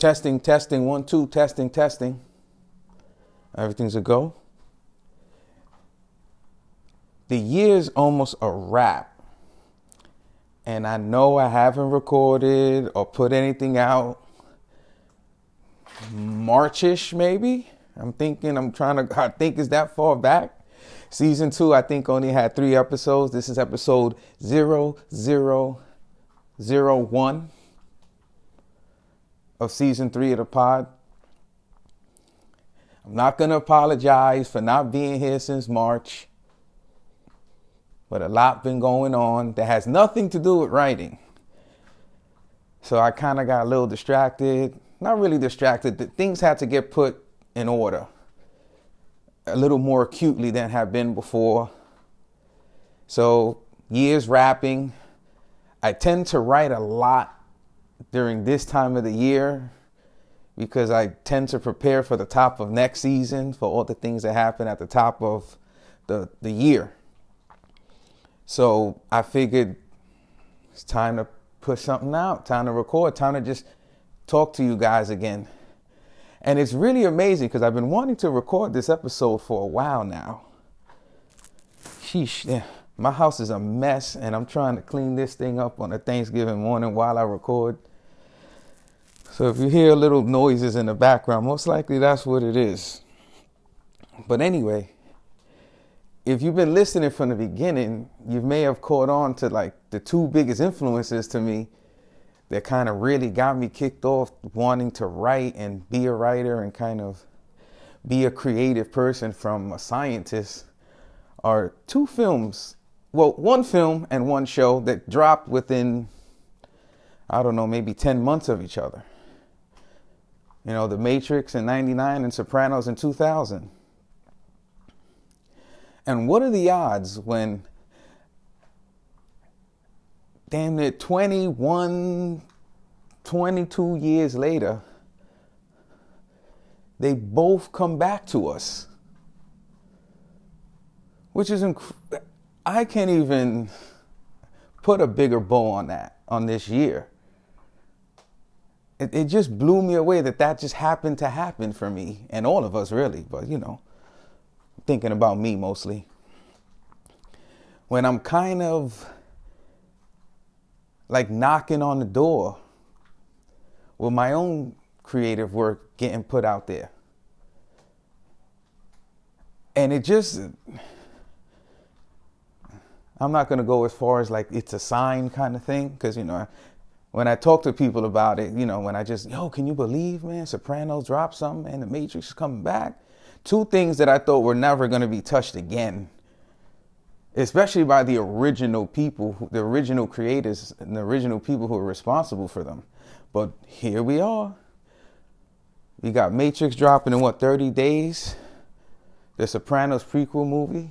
Testing, testing, one, two, testing, testing. Everything's a go. The year's almost a wrap. And I know I haven't recorded or put anything out. Marchish, maybe. I'm thinking, I'm trying to, I think is that far back. Season two, I think, only had three episodes. This is episode zero, zero, zero, one of season three of the pod. I'm not going to apologize for not being here since March, but a lot been going on that has nothing to do with writing. So I kind of got a little distracted. Not really distracted. Things had to get put in order a little more acutely than have been before. So, years wrapping. I tend to write a lot during this time of the year because I tend to prepare for the top of next season for all the things that happen at the top of the, the year. So I figured it's time to put something out, time to record, time to just talk to you guys again. And it's really amazing because I've been wanting to record this episode for a while now. Sheesh, yeah. my house is a mess and I'm trying to clean this thing up on a Thanksgiving morning while I record. So if you hear little noises in the background, most likely that's what it is. But anyway, if you've been listening from the beginning, you may have caught on to like the two biggest influences to me that kind of really got me kicked off wanting to write and be a writer and kind of be a creative person from a scientist are two films. Well, one film and one show that dropped within, I don't know, maybe 10 months of each other. You know, The Matrix in 99 and Sopranos in 2000. And what are the odds when damn near 21, 22 years later, they both come back to us. Which is, inc- I can't even put a bigger bow on that, on this year it, it just blew me away that that just happened to happen for me and all of us really. But you know thinking about me mostly. When i'm kind of like knocking on the door with my own creative work getting put out there. And it just i'm not going to go as far as like it's a sign kind of thing because you know when I talk to people about it, you know, when I just, yo, can you believe, man, Sopranos dropped something and the Matrix is coming back? Two things that I thought were never going to be touched again, especially by the original people, the original creators, and the original people who are responsible for them. But here we are. We got Matrix dropping in what, 30 days? The Sopranos prequel movie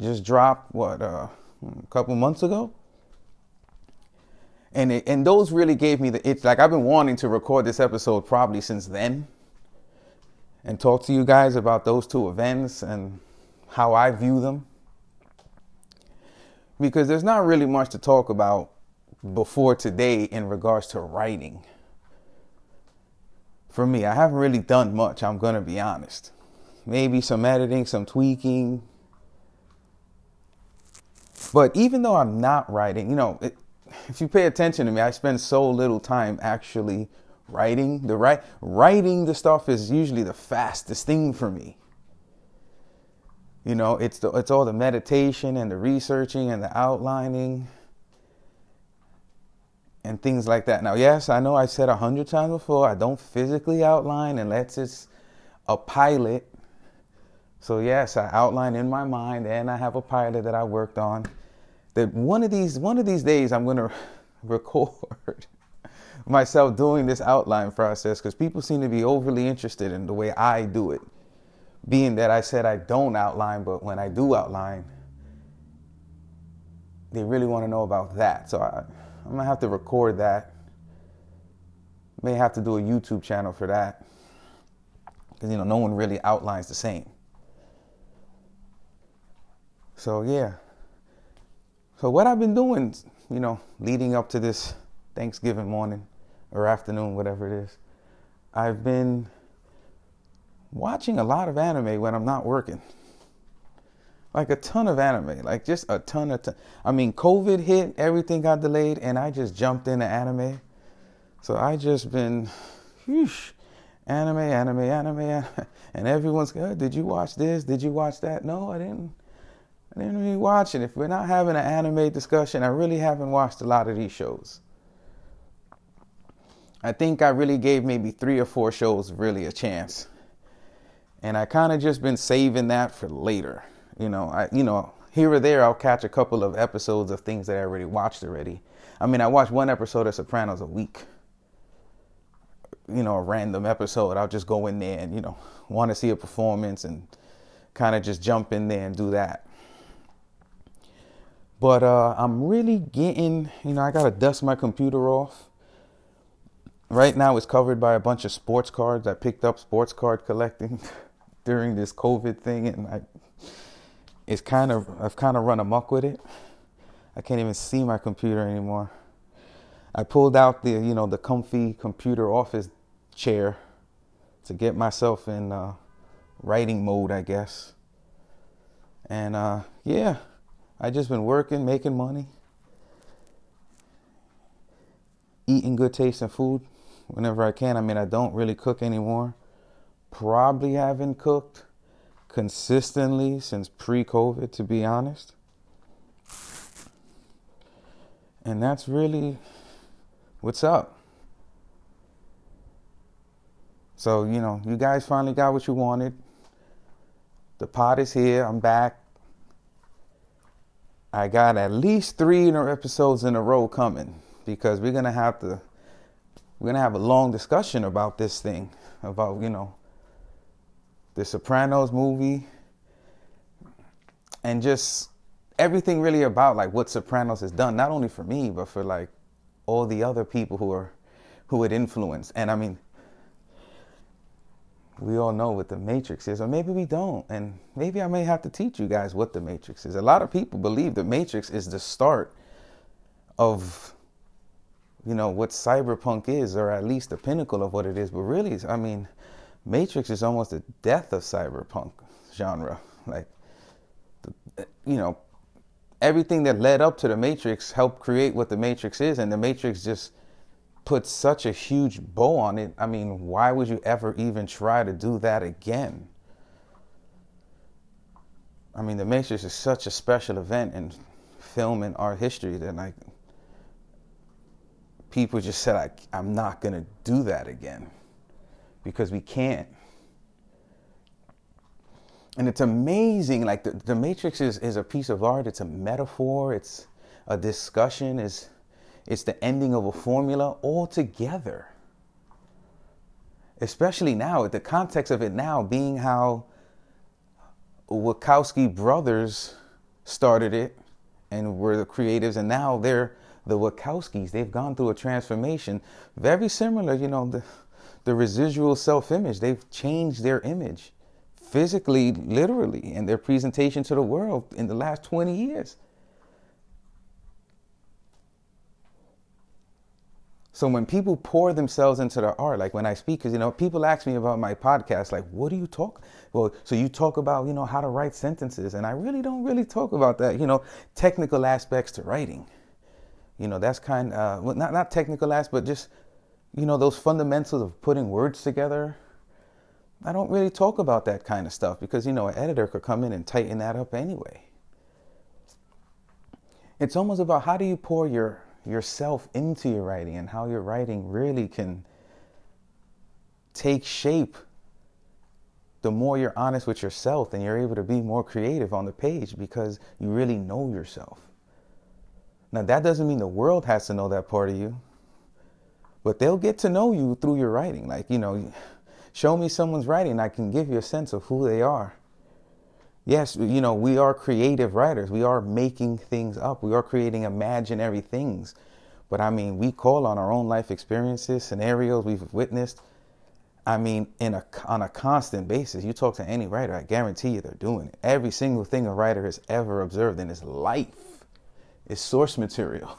just dropped, what, uh, a couple months ago? And it, and those really gave me the it's like I've been wanting to record this episode probably since then and talk to you guys about those two events and how I view them. Because there's not really much to talk about before today in regards to writing. For me I haven't really done much I'm going to be honest. Maybe some editing some tweaking. But even though I'm not writing you know it, if you pay attention to me, I spend so little time actually writing. The right writing the stuff is usually the fastest thing for me. You know, it's the it's all the meditation and the researching and the outlining and things like that. Now, yes, I know I said a hundred times before, I don't physically outline unless it's a pilot. So yes, I outline in my mind and I have a pilot that I worked on that one of these one of these days I'm going to record myself doing this outline process because people seem to be overly interested in the way I do it. Being that I said I don't outline, but when I do outline, they really want to know about that. So I, I'm gonna have to record that. May have to do a YouTube channel for that because you know no one really outlines the same. So yeah. So what I've been doing, you know, leading up to this Thanksgiving morning or afternoon, whatever it is, I've been watching a lot of anime when I'm not working. Like a ton of anime, like just a ton of. Ton. I mean, COVID hit, everything got delayed, and I just jumped into anime. So I just been, whoosh, anime, anime, anime, and everyone's good. Did you watch this? Did you watch that? No, I didn't. I didn't really watch it. If we're not having an anime discussion, I really haven't watched a lot of these shows. I think I really gave maybe three or four shows really a chance. And I kind of just been saving that for later. You know, I you know, here or there I'll catch a couple of episodes of things that I already watched already. I mean, I watch one episode of Sopranos a week. You know, a random episode. I'll just go in there and, you know, want to see a performance and kind of just jump in there and do that. But uh, I'm really getting, you know, I got to dust my computer off right now it's covered by a bunch of sports cards. I picked up sports card collecting during this COVID thing, and I it's kind of I've kind of run amok with it. I can't even see my computer anymore. I pulled out the you know the comfy computer office chair to get myself in uh, writing mode, I guess. And uh, yeah, I just been working, making money, eating good tasting food whenever I can. I mean, I don't really cook anymore. Probably haven't cooked consistently since pre COVID, to be honest. And that's really what's up. So, you know, you guys finally got what you wanted. The pot is here. I'm back. I got at least three episodes in a row coming because we're to have to we're gonna have a long discussion about this thing, about you know, the Sopranos movie, and just everything really about like what Sopranos has done, not only for me but for like all the other people who are who it influenced. And I mean, we all know what the Matrix is, or maybe we don't. And maybe I may have to teach you guys what the Matrix is. A lot of people believe the Matrix is the start of you know what cyberpunk is, or at least the pinnacle of what it is. But really, I mean, Matrix is almost the death of cyberpunk genre. Like, you know, everything that led up to the Matrix helped create what the Matrix is, and the Matrix just put such a huge bow on it. I mean, why would you ever even try to do that again? I mean, the Matrix is such a special event in film and art history that like people just said, I, I'm not to do that again because we can't. And it's amazing. Like the, the Matrix is, is a piece of art, it's a metaphor, it's a discussion, it's, it's the ending of a formula altogether. Especially now, with the context of it now being how Wachowski brothers started it and were the creatives, and now they're the Wachowskis, they've gone through a transformation very similar, you know, the, the residual self image. They've changed their image physically, literally, and their presentation to the world in the last 20 years. So when people pour themselves into their art, like when I speak, because you know, people ask me about my podcast, like, what do you talk? Well, so you talk about, you know, how to write sentences, and I really don't really talk about that, you know, technical aspects to writing. You know, that's kind of, uh, well, not, not technical aspects, but just, you know, those fundamentals of putting words together. I don't really talk about that kind of stuff because, you know, an editor could come in and tighten that up anyway. It's almost about how do you pour your yourself into your writing and how your writing really can take shape the more you're honest with yourself and you're able to be more creative on the page because you really know yourself. Now, that doesn't mean the world has to know that part of you, but they'll get to know you through your writing. Like, you know, show me someone's writing, I can give you a sense of who they are. Yes, you know, we are creative writers. We are making things up. We are creating imaginary things. But I mean, we call on our own life experiences, scenarios we've witnessed. I mean, in a, on a constant basis. You talk to any writer, I guarantee you they're doing it. Every single thing a writer has ever observed in his life is source material.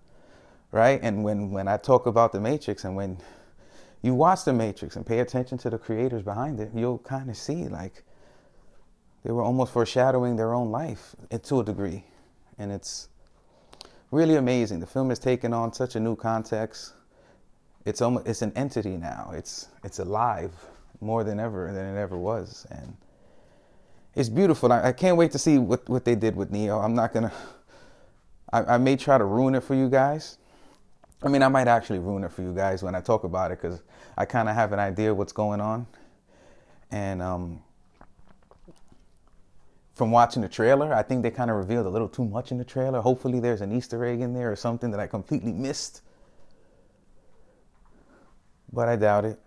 right? And when, when I talk about the matrix and when, you watch The Matrix and pay attention to the creators behind it, you'll kind of see like they were almost foreshadowing their own life to a degree. And it's really amazing. The film has taken on such a new context. It's almost it's an entity now. It's it's alive more than ever than it ever was. And it's beautiful. I, I can't wait to see what, what they did with Neo. I'm not gonna I, I may try to ruin it for you guys. I mean, I might actually ruin it for you guys when I talk about it because I kind of have an idea what's going on. And um, from watching the trailer, I think they kind of revealed a little too much in the trailer. Hopefully, there's an Easter egg in there or something that I completely missed. But I doubt it.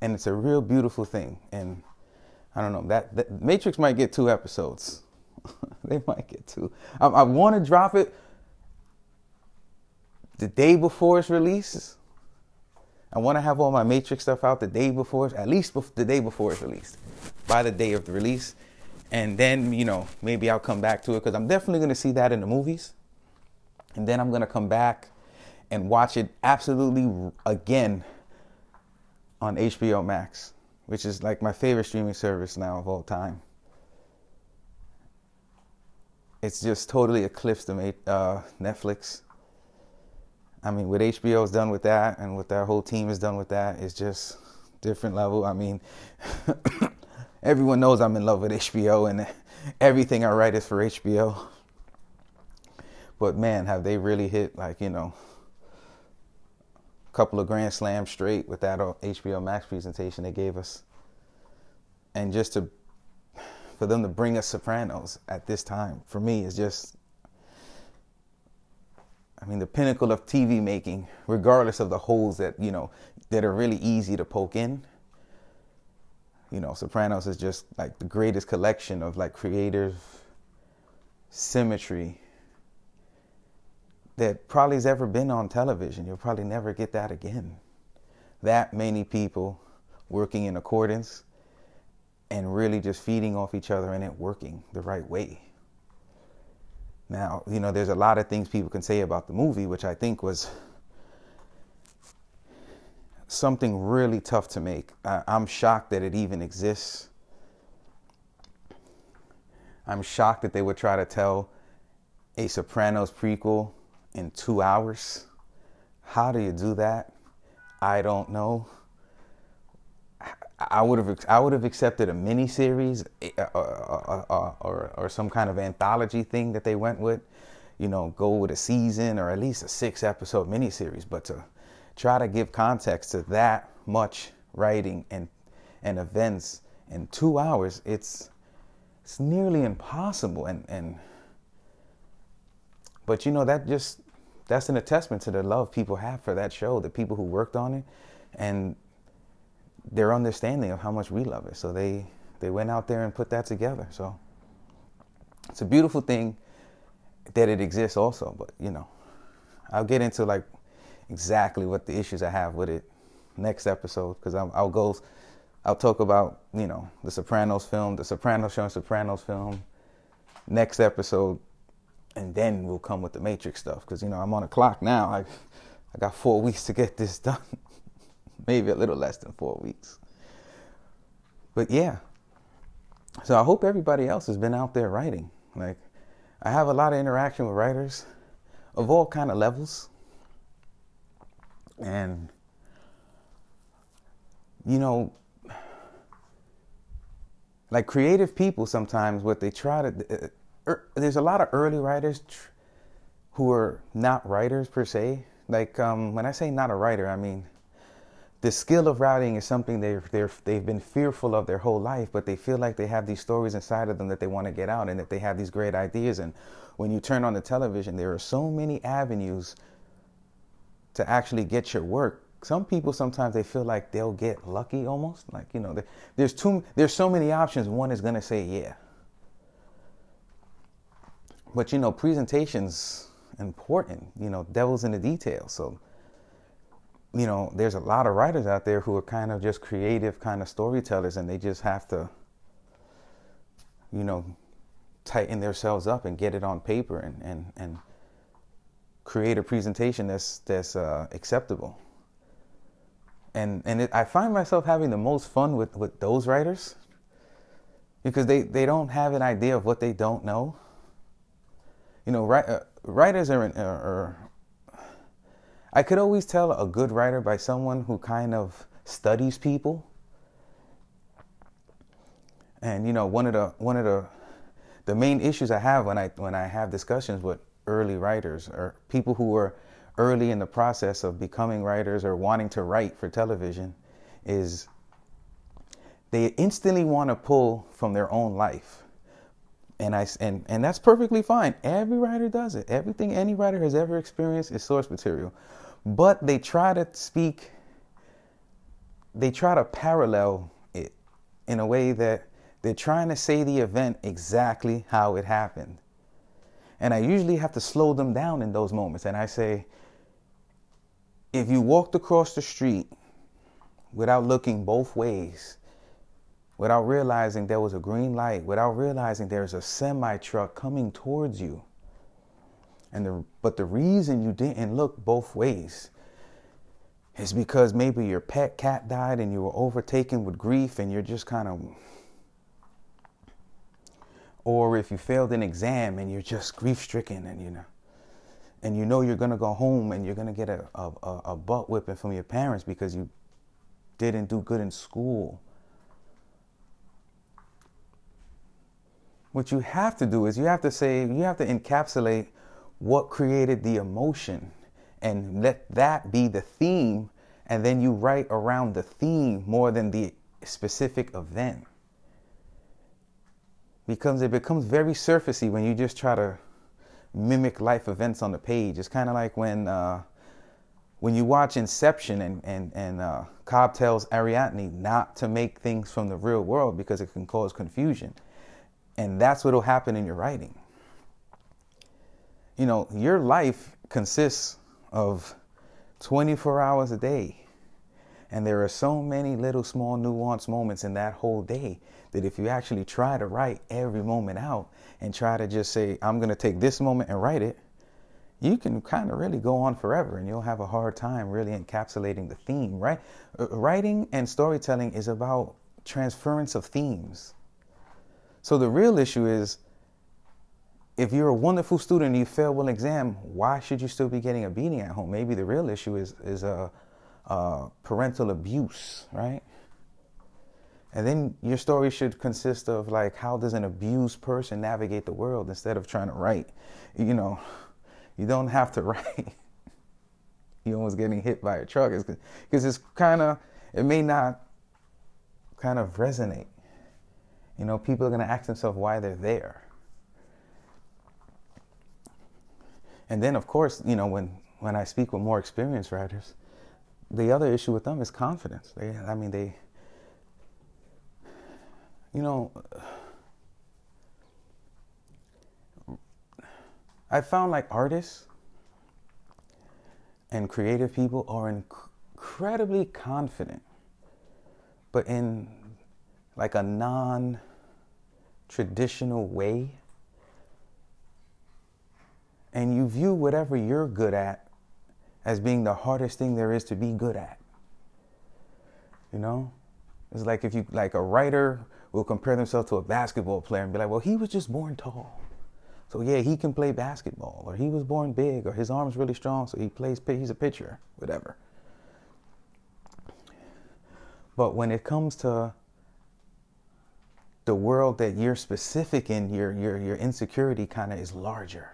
And it's a real beautiful thing. And I don't know, that, that Matrix might get two episodes. they might get two. I, I want to drop it the day before its release. I want to have all my Matrix stuff out the day before, at least the day before it's released, by the day of the release and then you know maybe I'll come back to it because I'm definitely going to see that in the movies, and then I'm going to come back and watch it absolutely again on HBO Max, which is like my favorite streaming service now of all time. It's just totally eclipsed uh, Netflix. I mean, what HBO's done with that, and what their whole team has done with that, is just different level. I mean. Everyone knows I'm in love with HBO and everything I write is for HBO. But man, have they really hit like, you know, a couple of grand slams straight with that HBO Max presentation they gave us. And just to for them to bring us Sopranos at this time for me is just I mean the pinnacle of TV making regardless of the holes that, you know, that are really easy to poke in you know, Sopranos is just like the greatest collection of like creative symmetry that probably has ever been on television. You'll probably never get that again. That many people working in accordance and really just feeding off each other and it working the right way. Now, you know, there's a lot of things people can say about the movie, which I think was something really tough to make. I, I'm shocked that it even exists. I'm shocked that they would try to tell a Sopranos prequel in two hours. How do you do that? I don't know. I would have I would have accepted a mini series or, eh, uh, uh, uh, or, or, or, some kind of anthology thing that they went with, you know, go with a season or at least a six episode mini series. But to try to give context to that much writing and and events in two hours, it's it's nearly impossible. And and but you know that just that's an attestament to the love people have for that show, the people who worked on it, and their understanding of how much we love it. So they they went out there and put that together. So it's a beautiful thing that it exists also. But you know, I'll get into like exactly what the issues I have with it next episode because I'll go, I'll talk about you know the Sopranos film, the Sopranos show, and Sopranos film next episode, and then we'll come with the Matrix stuff because you know I'm on a clock now. I I got four weeks to get this done, maybe a little less than four weeks. But yeah, so I hope everybody else has been out there writing. Like I have a lot of interaction with writers of all kind of levels and, you know, like creative people sometimes, what they try to, uh, er, there's a lot of early writers tr- who are not writers per se. Like, um, when I say not a writer, I mean, the skill of writing is something they're, they're, they've been fearful of their whole life, but they feel like they have these stories inside of them that they want to get out and that they have these great ideas. And when you turn on the television, there are so many avenues to actually get your work some people sometimes they feel like they'll get lucky almost like you know there's too there's so many options one is going to say yeah. But you know presentations important you know devil's in the details so you know there's a lot of writers out there who are kind of just creative kind of storytellers and they just have to you know tighten themselves up and get it on paper and and and create a presentation that's that's uh, acceptable. and and it, I find myself having the most fun with with those writers because they they don't have an idea of what they don't know. You know, uh, writers are, are, are. I could always tell a good writer by someone who kind of studies people. And you know, one of the one of the the main issues I have when I when I have discussions with early writers or people who are early in the process of becoming writers or wanting to write for television is they instantly want to pull from their own life. And I and and that's perfectly fine. Every writer does it. Everything any writer has ever experienced is source material. But they try to speak they try to parallel it in a way that they're trying to say the event exactly how it happened. And I usually have to slow them down in those moments. And I say, if you walked across the street without looking both ways, without realizing there was a green light, without realizing there's a semi truck coming towards you, and the, but the reason you didn't look both ways is because maybe your pet cat died and you were overtaken with grief and you're just kind of or if you failed an exam and you're just grief stricken and you know and you know you're to go home and you're to get a, a, a butt whipping from your parents because you didn't do good in school. What you have to do is you have to say, you have to encapsulate what created the emotion and let that be the theme. And then you write around the theme more than the specific event. Because it becomes very surfacey when you just try to mimic life events on the page. It's kind of like when uh, when you watch Inception and and and uh, Cobb tells Ariadne not to make things from the real world because it can cause confusion, and that's what'll happen in your writing. You know, your life consists of 24 hours a day. And there are so many little small nuanced moments in that whole day that if you actually try to write every moment out and try to just say, I'm going to take this moment and write it, you can kind of really go on forever and you'll have a hard time really encapsulating the theme, right? Uh, writing and storytelling is about transference of themes. So the real issue is if you're a wonderful student and you fail one exam, why should you still be getting a beating at home? Maybe the real issue is is a uh, uh, parental abuse, right? And then your story should consist of like how does an abused person navigate the world instead of trying to write. You know, you don't have to write. you almost getting hit by a truck because it's kind of it may not kind of resonate. You know, people are going to ask themselves why they're there. And then, of course, you know, when when I speak with more experienced writers, the other issue with them is confidence. They, I mean, they you know, I found like artists and creative people are inc- incredibly confident, but in like a non traditional way. And you view whatever you're good at as being the hardest thing there is to be good at. You know? It's like if you, like a writer will compare themselves to a basketball player and be like, well, he was just born tall. So yeah, he can play basketball, or he was born big, or his arm's really strong, so he plays. He's a pitcher, whatever. But when it comes to the world that you're specific in, your your your insecurity kind of is larger.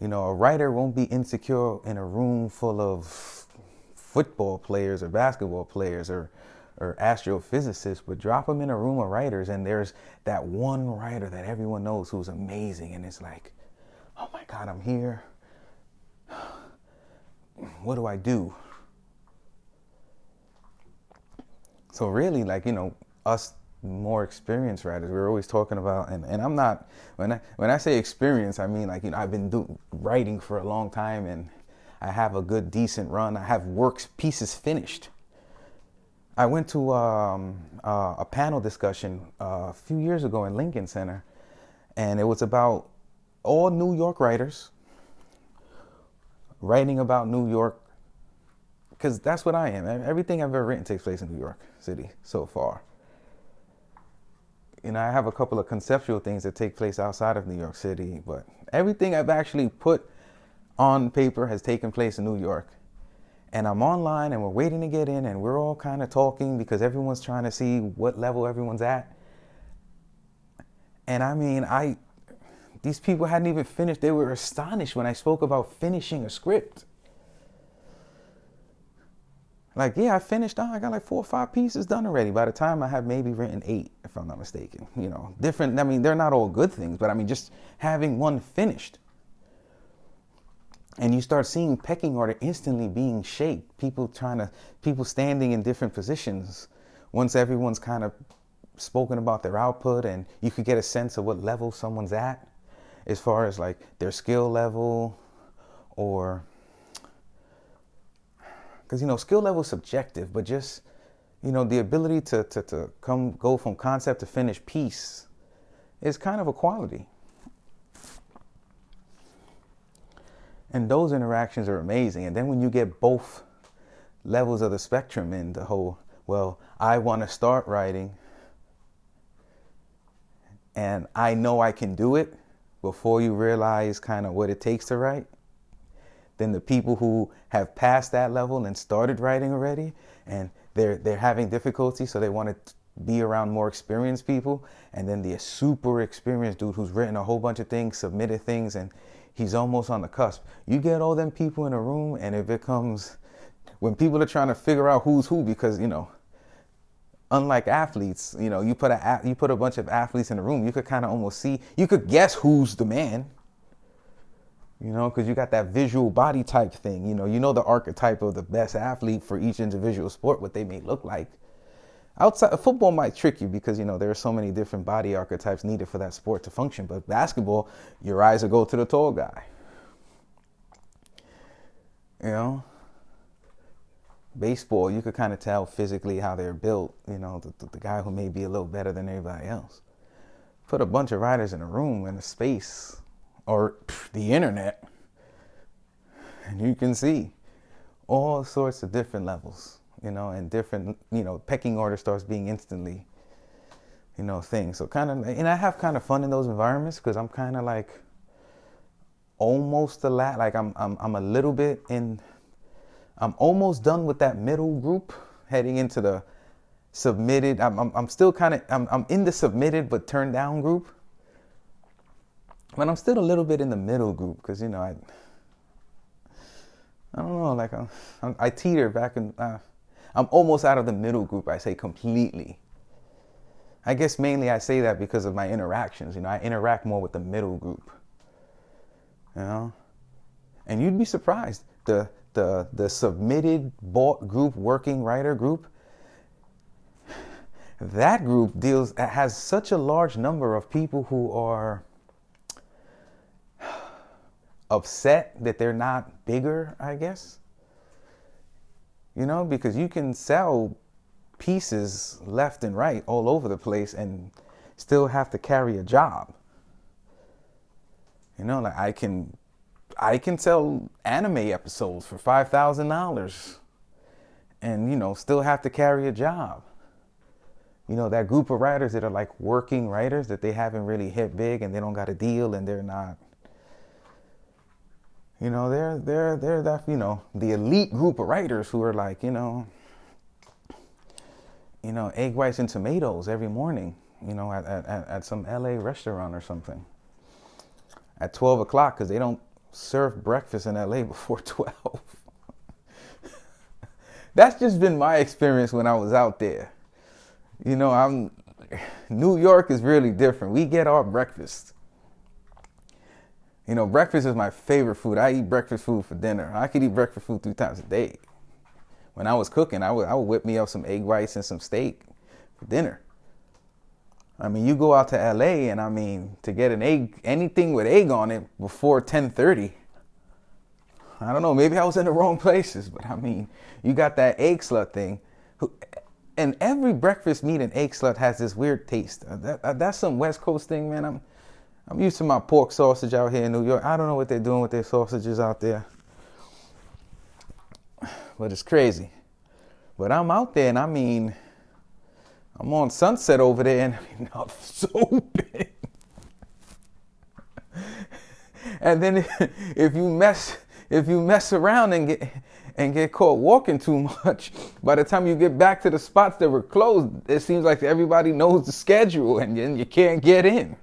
You know, a writer won't be insecure in a room full of football players or basketball players or or astrophysicists, but drop them in a room of writers, and there's that one writer that everyone knows who's amazing, and it's like, oh my God, I'm here. What do I do? So really, like you know, us more experienced writers, we're always talking about, and, and I'm not when I when I say experience, I mean like you know I've been do, writing for a long time, and I have a good decent run. I have works pieces finished I went to um, uh, a panel discussion uh, a few years ago in Lincoln Center, and it was about all New York writers writing about New York because that's what I am. Everything I've ever written takes place in New York City so far. You know, I have a couple of conceptual things that take place outside of New York City, but everything I've actually put on paper has taken place in New York. And I'm online and we're waiting to get in and we're all kind of talking because everyone's trying to see what level everyone's at. And I mean, I these people hadn't even finished. They were astonished when I spoke about finishing a script. Like, yeah, I finished. Oh, I got like four or five pieces done already. By the time I have maybe written eight, if I'm not mistaken. You know, different. I mean, they're not all good things, but I mean, just having one finished. And you start seeing pecking order instantly being shaped. People trying to, people standing in different positions. Once everyone's kind of spoken about their output, and you could get a sense of what level someone's at as far as like their skill level or because you know skill level is subjective but just you know the ability to, to, to come go from concept to finished piece is kind of a quality and those interactions are amazing. And then when you get both levels of the spectrum in the whole well i want to start writing and i know i can do it before you realize kind of what it takes to write then the people who have passed that level and started writing already and they're they're having difficulty so they want to be around more experienced people. And then the super experienced dude who's written a whole bunch of things submitted things and he's almost on the cusp you get all them people in a room and it becomes when people are trying to figure out who's who because you know unlike athletes, you know, you put a you put a bunch of athletes in a room, you could kind of almost see, you could guess who's the man. You know, because you got that visual body type thing. You know, you know the archetype of the best athlete for each individual sport, what they may look like. Outside football might trick you because you know there are so many different body archetypes needed for that sport to function. But basketball, your eyes will go to the tall guy. You know, baseball, you could kind of tell physically how they're built. You know, the, the, the, guy who may be a little better than everybody else. Put a bunch of writers in a room in a space or pff, the internet, and you can see all sorts of different levels. You know, and different. You know, pecking order starts being instantly. You know, things. So kind of, and I have kind of fun in those environments because I'm kind of like almost a lot. Like I'm, I'm, I'm a little bit in I'm almost done with that middle group, heading into the submitted. I'm, I'm, I'm still kind of, I'm, I'm in the submitted but turned down group. But I'm still a little bit in the middle group because, you know, I, I don't know, like I'm, I'm i teeter back and uh, I'm almost out of the middle group, I say completely. I guess mainly I say that because of my interactions. You know, I interact more with the middle group. You know? And you'd be surprised. The the the submitted bought group working writer group that group deals has such a large number of people who are upset that they're not bigger i guess you know because you can sell pieces left and right all over the place and still have to carry a job you know like i can I can sell anime episodes for five thousand dollars, and you know still have to carry a job. You know that group of writers that are like working writers that they haven't really hit big and they don't got a deal and they're not. You know they're they're they're that you know the elite group of writers who are like you know. You know egg whites and tomatoes every morning. You know at at, at some LA restaurant or something. At twelve o'clock because they don't serve breakfast in LA before 12. That's just been my experience when I was out there. You know, I'm New York is really different. We get our breakfast. You know, breakfast is my favorite food. I eat breakfast food for dinner. I could eat breakfast food three times a day. When I was cooking, I would I would whip me up some egg whites and some steak for dinner. I mean, you go out to LA and I mean, to get an egg, anything with egg on it before 10:30. I don't know, maybe I was in the wrong places, but I mean, you got that Eggslut thing. And every breakfast meat and Eggslut has this weird taste. That, that's some West Coast thing, man. I'm I'm used to my pork sausage out here in New York. I don't know what they're doing with their sausages out there. but it's crazy. But I'm out there, and I mean, I'm on Sunset over there, and I mean, I'm so big. and then if you mess if you mess around and get and get caught walking too much, by the time you get back to the spots that were closed, it seems like everybody knows the schedule and you can't get in.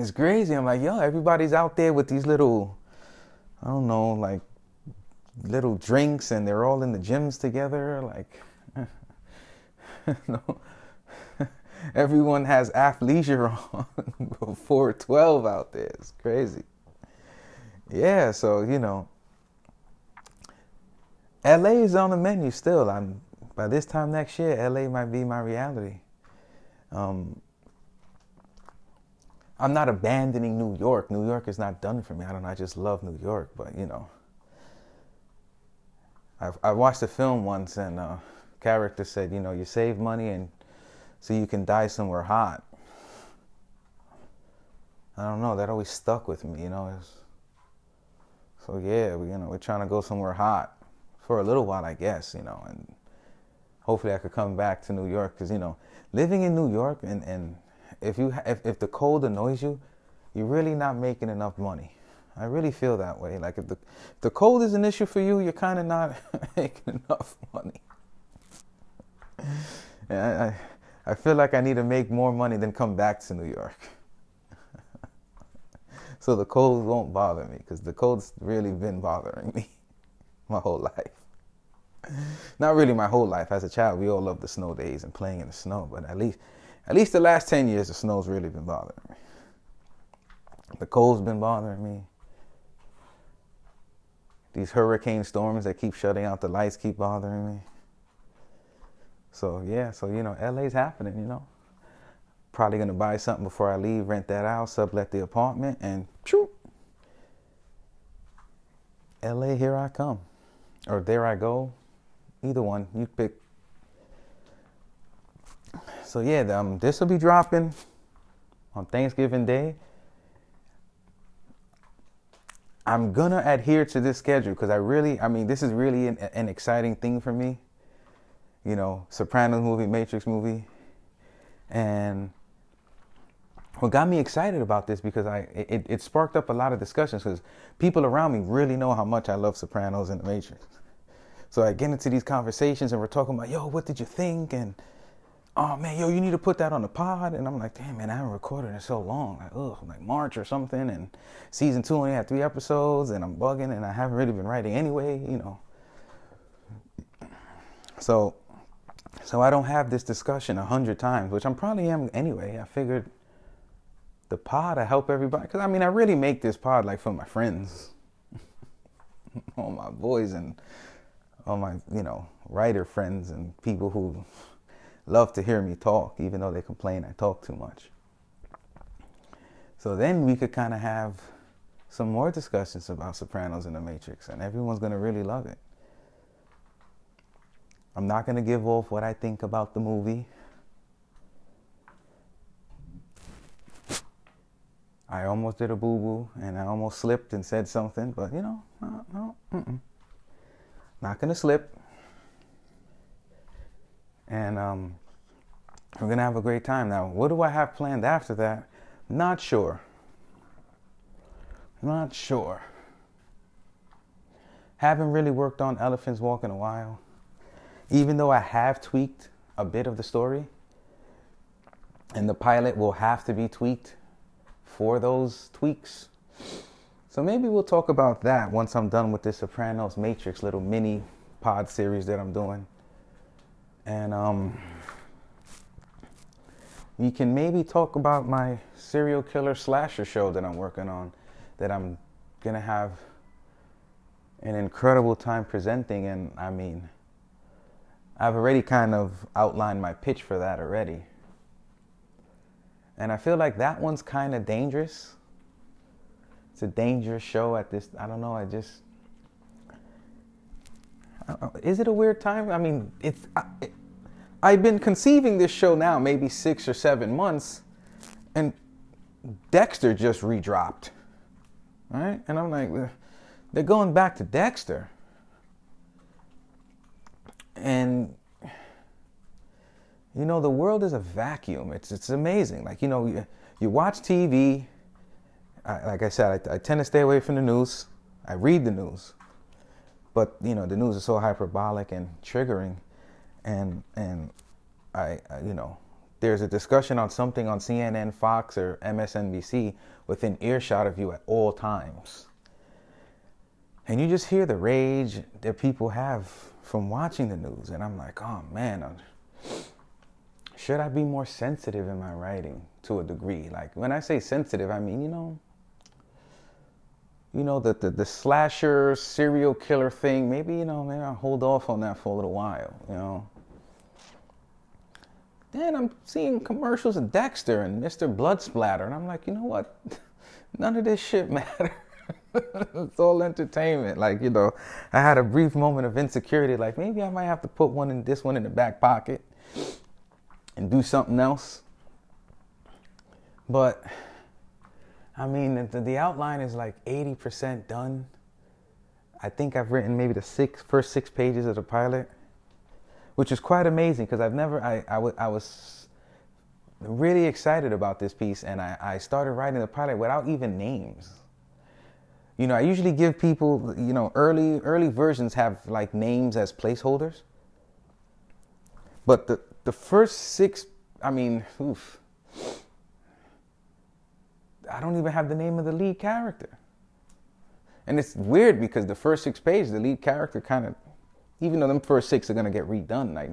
It's crazy. I'm like, yo, everybody's out there with these little, I don't know, like little drinks and they're all in the gyms together. Like. Everyone has athleisure on before 12 out there. It's crazy. Yeah, so, you know, LA is on the menu still. I'm by this time next year, LA might be my reality. Um, I'm not abandoning New York. New York is not done for me. I don't know. I just love New York, but you know, I I watched a film once and a uh, character said, you know, you save money and so you can die somewhere hot. I don't know. That always stuck with me. You know. So yeah, we, you know, we're trying to go somewhere hot for a little while, I guess, you know, and hopefully I could come back to New York because, you know, living in New York and, and if you if, if the cold annoys you, you're really not making enough money. I really feel that way. Like if the if the cold is an issue for you, you're kind of not making enough money. Yeah, I, I feel like I need to make more money than come back to New York. so the cold won't bother me because the cold's really been bothering me my whole life. Not really my whole life. As a child, we all loved the snow days and playing in the snow, but at least at least the last 10 years the snow's really been bothering me. The cold's been bothering me. These hurricane storms that keep shutting out the lights keep bothering me. So yeah, so you know, LA's happening, you know. Probably gonna buy something before I leave, rent that out, sublet the apartment, and choo, LA, here I come. Or there I go, Either one, you pick. So yeah, um, this will be dropping on Thanksgiving Day. I'm gonna adhere to this schedule because I really, I mean, this is really an, an, exciting thing for me. You know, Sopranos movie, Matrix movie, and what got me excited about this because I it, it sparked up a lot of discussions because people around me really know how much I love Sopranos and The Matrix. So I get into these conversations and we're talking about, yo, what did you think? And oh man, yo, you need to put that on the pod. And I'm like, damn man, I haven't recorded in so long. Like, ugh, like March or something. And season two only had three episodes and I'm bugging and I haven't really been writing anyway, you know. So so I don't have this discussion a hundred times, which I'm probably am anyway. I figured the pod I help everybody because I mean I really make this pod like for my friends, all my boys and all my, you know, writer friends and people who love to hear me talk, even though they complain I talk too much. So then we could kind of have some more discussions about Sopranos and The Matrix, and everyone's going to really love it. I'm not going to give off what I think about the movie. I almost did a boo boo and I almost slipped and said something, but you know, no, no, mm-mm. Not gonna slip. And um, we're gonna have a great time. Now, what do I have planned after that? Not sure. Not sure. Haven't really worked on Elephants Walk in a while. Even though I have tweaked a bit of the story, and the pilot will have to be tweaked for those tweaks. So maybe we'll talk about that once I'm done with this Sopranos Matrix little mini pod series that I'm doing. And um, we can maybe talk about my serial killer slasher show that I'm working on, that I'm gonna have an incredible time presenting. And I mean, I've already kind of outlined my pitch for that already. And I feel like that one's kind of dangerous it's a dangerous show at this. I don't know. I just. Uh, is it a weird time? I mean, it's. I, it, I've been conceiving this show now maybe six or seven months, and Dexter just redropped, right? And I'm like, they're going back to Dexter, and you know the world is a vacuum. It's it's amazing. Like you know, you, you watch TV. I, like I said, I, I tend to stay away from the news. I read the news but you know, the news is so hyperbolic and triggering, and and I, I you know, there's a discussion on something on CNN, Fox, or MSNBC within earshot of you at all times. And you just hear the rage that people have from watching the news. And I'm like, oh man, I'm, should I be more sensitive in my writing to a degree? Like when I say sensitive, I mean, you know, you know, the, the, the slasher serial killer thing, maybe, you know, maybe I'll hold off on that for a little while, you know. Then I'm seeing commercials of Dexter and Mr. Blood Splatter, and I'm like, you know what? None of this shit matters. it's all entertainment. Like, you know, I had a brief moment of insecurity, like maybe I might have to put one in this one in the back pocket and do something else. But I mean, the, the outline is like 80% done. I think I've written maybe the six, first six pages of the pilot, which is quite amazing because I've never, I, I, w- I was really excited about this piece and I, I started writing the pilot without even names. You know, I usually give people, you know, early early versions have like names as placeholders. But the the first six, I mean, oof, I don't even have the name of the lead character. And it's weird because the first six pages, the lead character kind of, even though them first six are gonna get redone, like,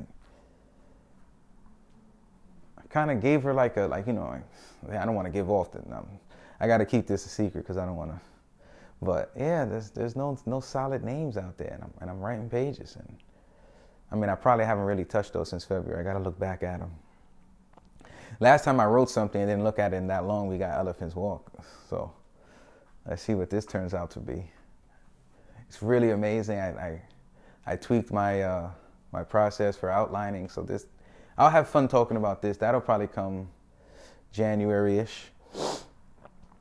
I kind of gave her like a, like you know, like, I don't want to give off the, um, I got to keep this a secret because I don't want to. But yeah, there's there's no no solid names out there, and I'm, and I'm writing pages and I mean, I probably haven't really touched those since February. I got to look back at them. Last time I wrote something and didn't look at it in that long, we got Elephant's Walk. So let's see what this turns out to be. It's really amazing. I I, I tweaked my uh, my process for outlining, so this I'll have fun talking about this. That'll probably come January-ish.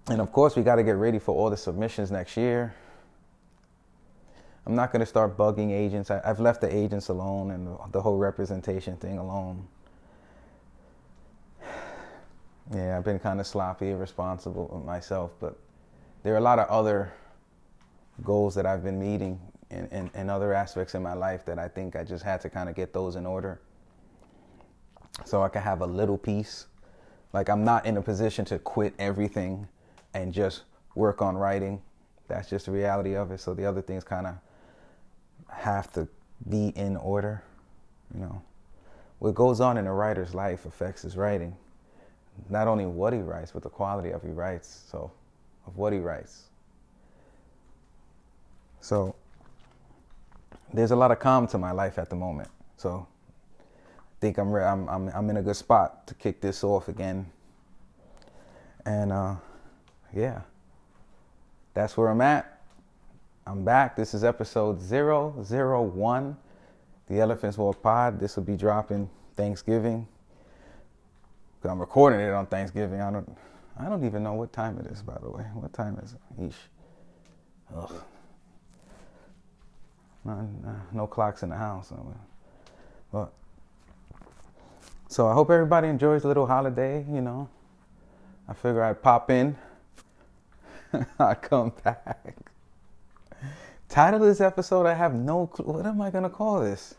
And of course, we got to get ready for all the submissions next year. I'm not going to start bugging agents. I, have left the agents alone and the whole representation thing alone. Yeah, I've been kind of sloppy, irresponsible myself, but there are a lot of other goals that I've been meeting and, in, in, other aspects in my life that I think I just had to kind of get those in order so I can have a little peace. Like, I'm not in a position to quit everything and just work on writing. That's just the reality of it. So the other things kind of have to be in order. You know, what goes on in a writer's life affects his writing. Not only what he writes, but the quality of he writes. So, of what he writes. So, there's a lot of calm to my life at the moment. So, I think I'm re- I'm, I'm I'm in a good spot to kick this off again. And uh, yeah, that's where I'm at. I'm back. This is episode 001, the Elephants Walk Pod. This will be dropping Thanksgiving. I'm recording it on Thanksgiving. I don't I don't even know what time it is, by the way. What time is it? Eesh. Ugh. No, no clocks in the house. But so I hope everybody enjoys the little holiday, you know. I figure I'd pop in. I come back. Title of this episode, I have no clue. What am I going to call this?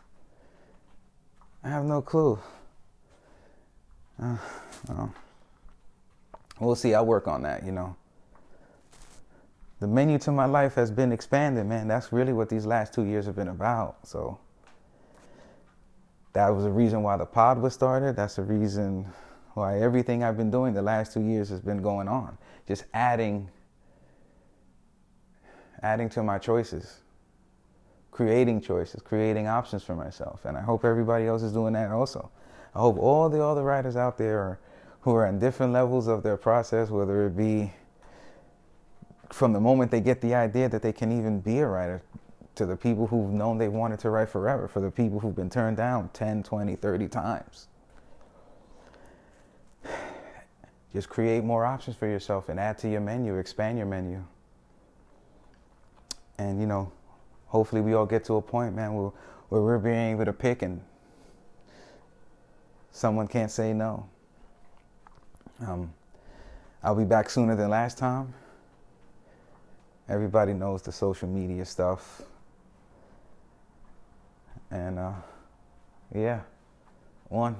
I have no clue. Uh, well, we'll see. I'll work on that, you know. The menu to my life has been expanded, man. That's really what these last two years have been about. So that was the reason why the pod was started. That's the reason why everything I've been doing the last two years has been going on. Just adding adding to my choices, creating choices, creating options for myself. And I hope everybody else is doing that also. I hope all the other writers out there are, who are in different levels of their process, whether it be from the moment they get the idea that they can even be a writer, to the people who've known they wanted to write forever, for the people who've been turned down 10, 20, 30 times. Just create more options for yourself and add to your menu, expand your menu and you know, hopefully we all get to a point, man, where, where we're being able to pick and someone can't say no. Um, I'll be back sooner than last time. Everybody knows the social media stuff. And uh, yeah, one.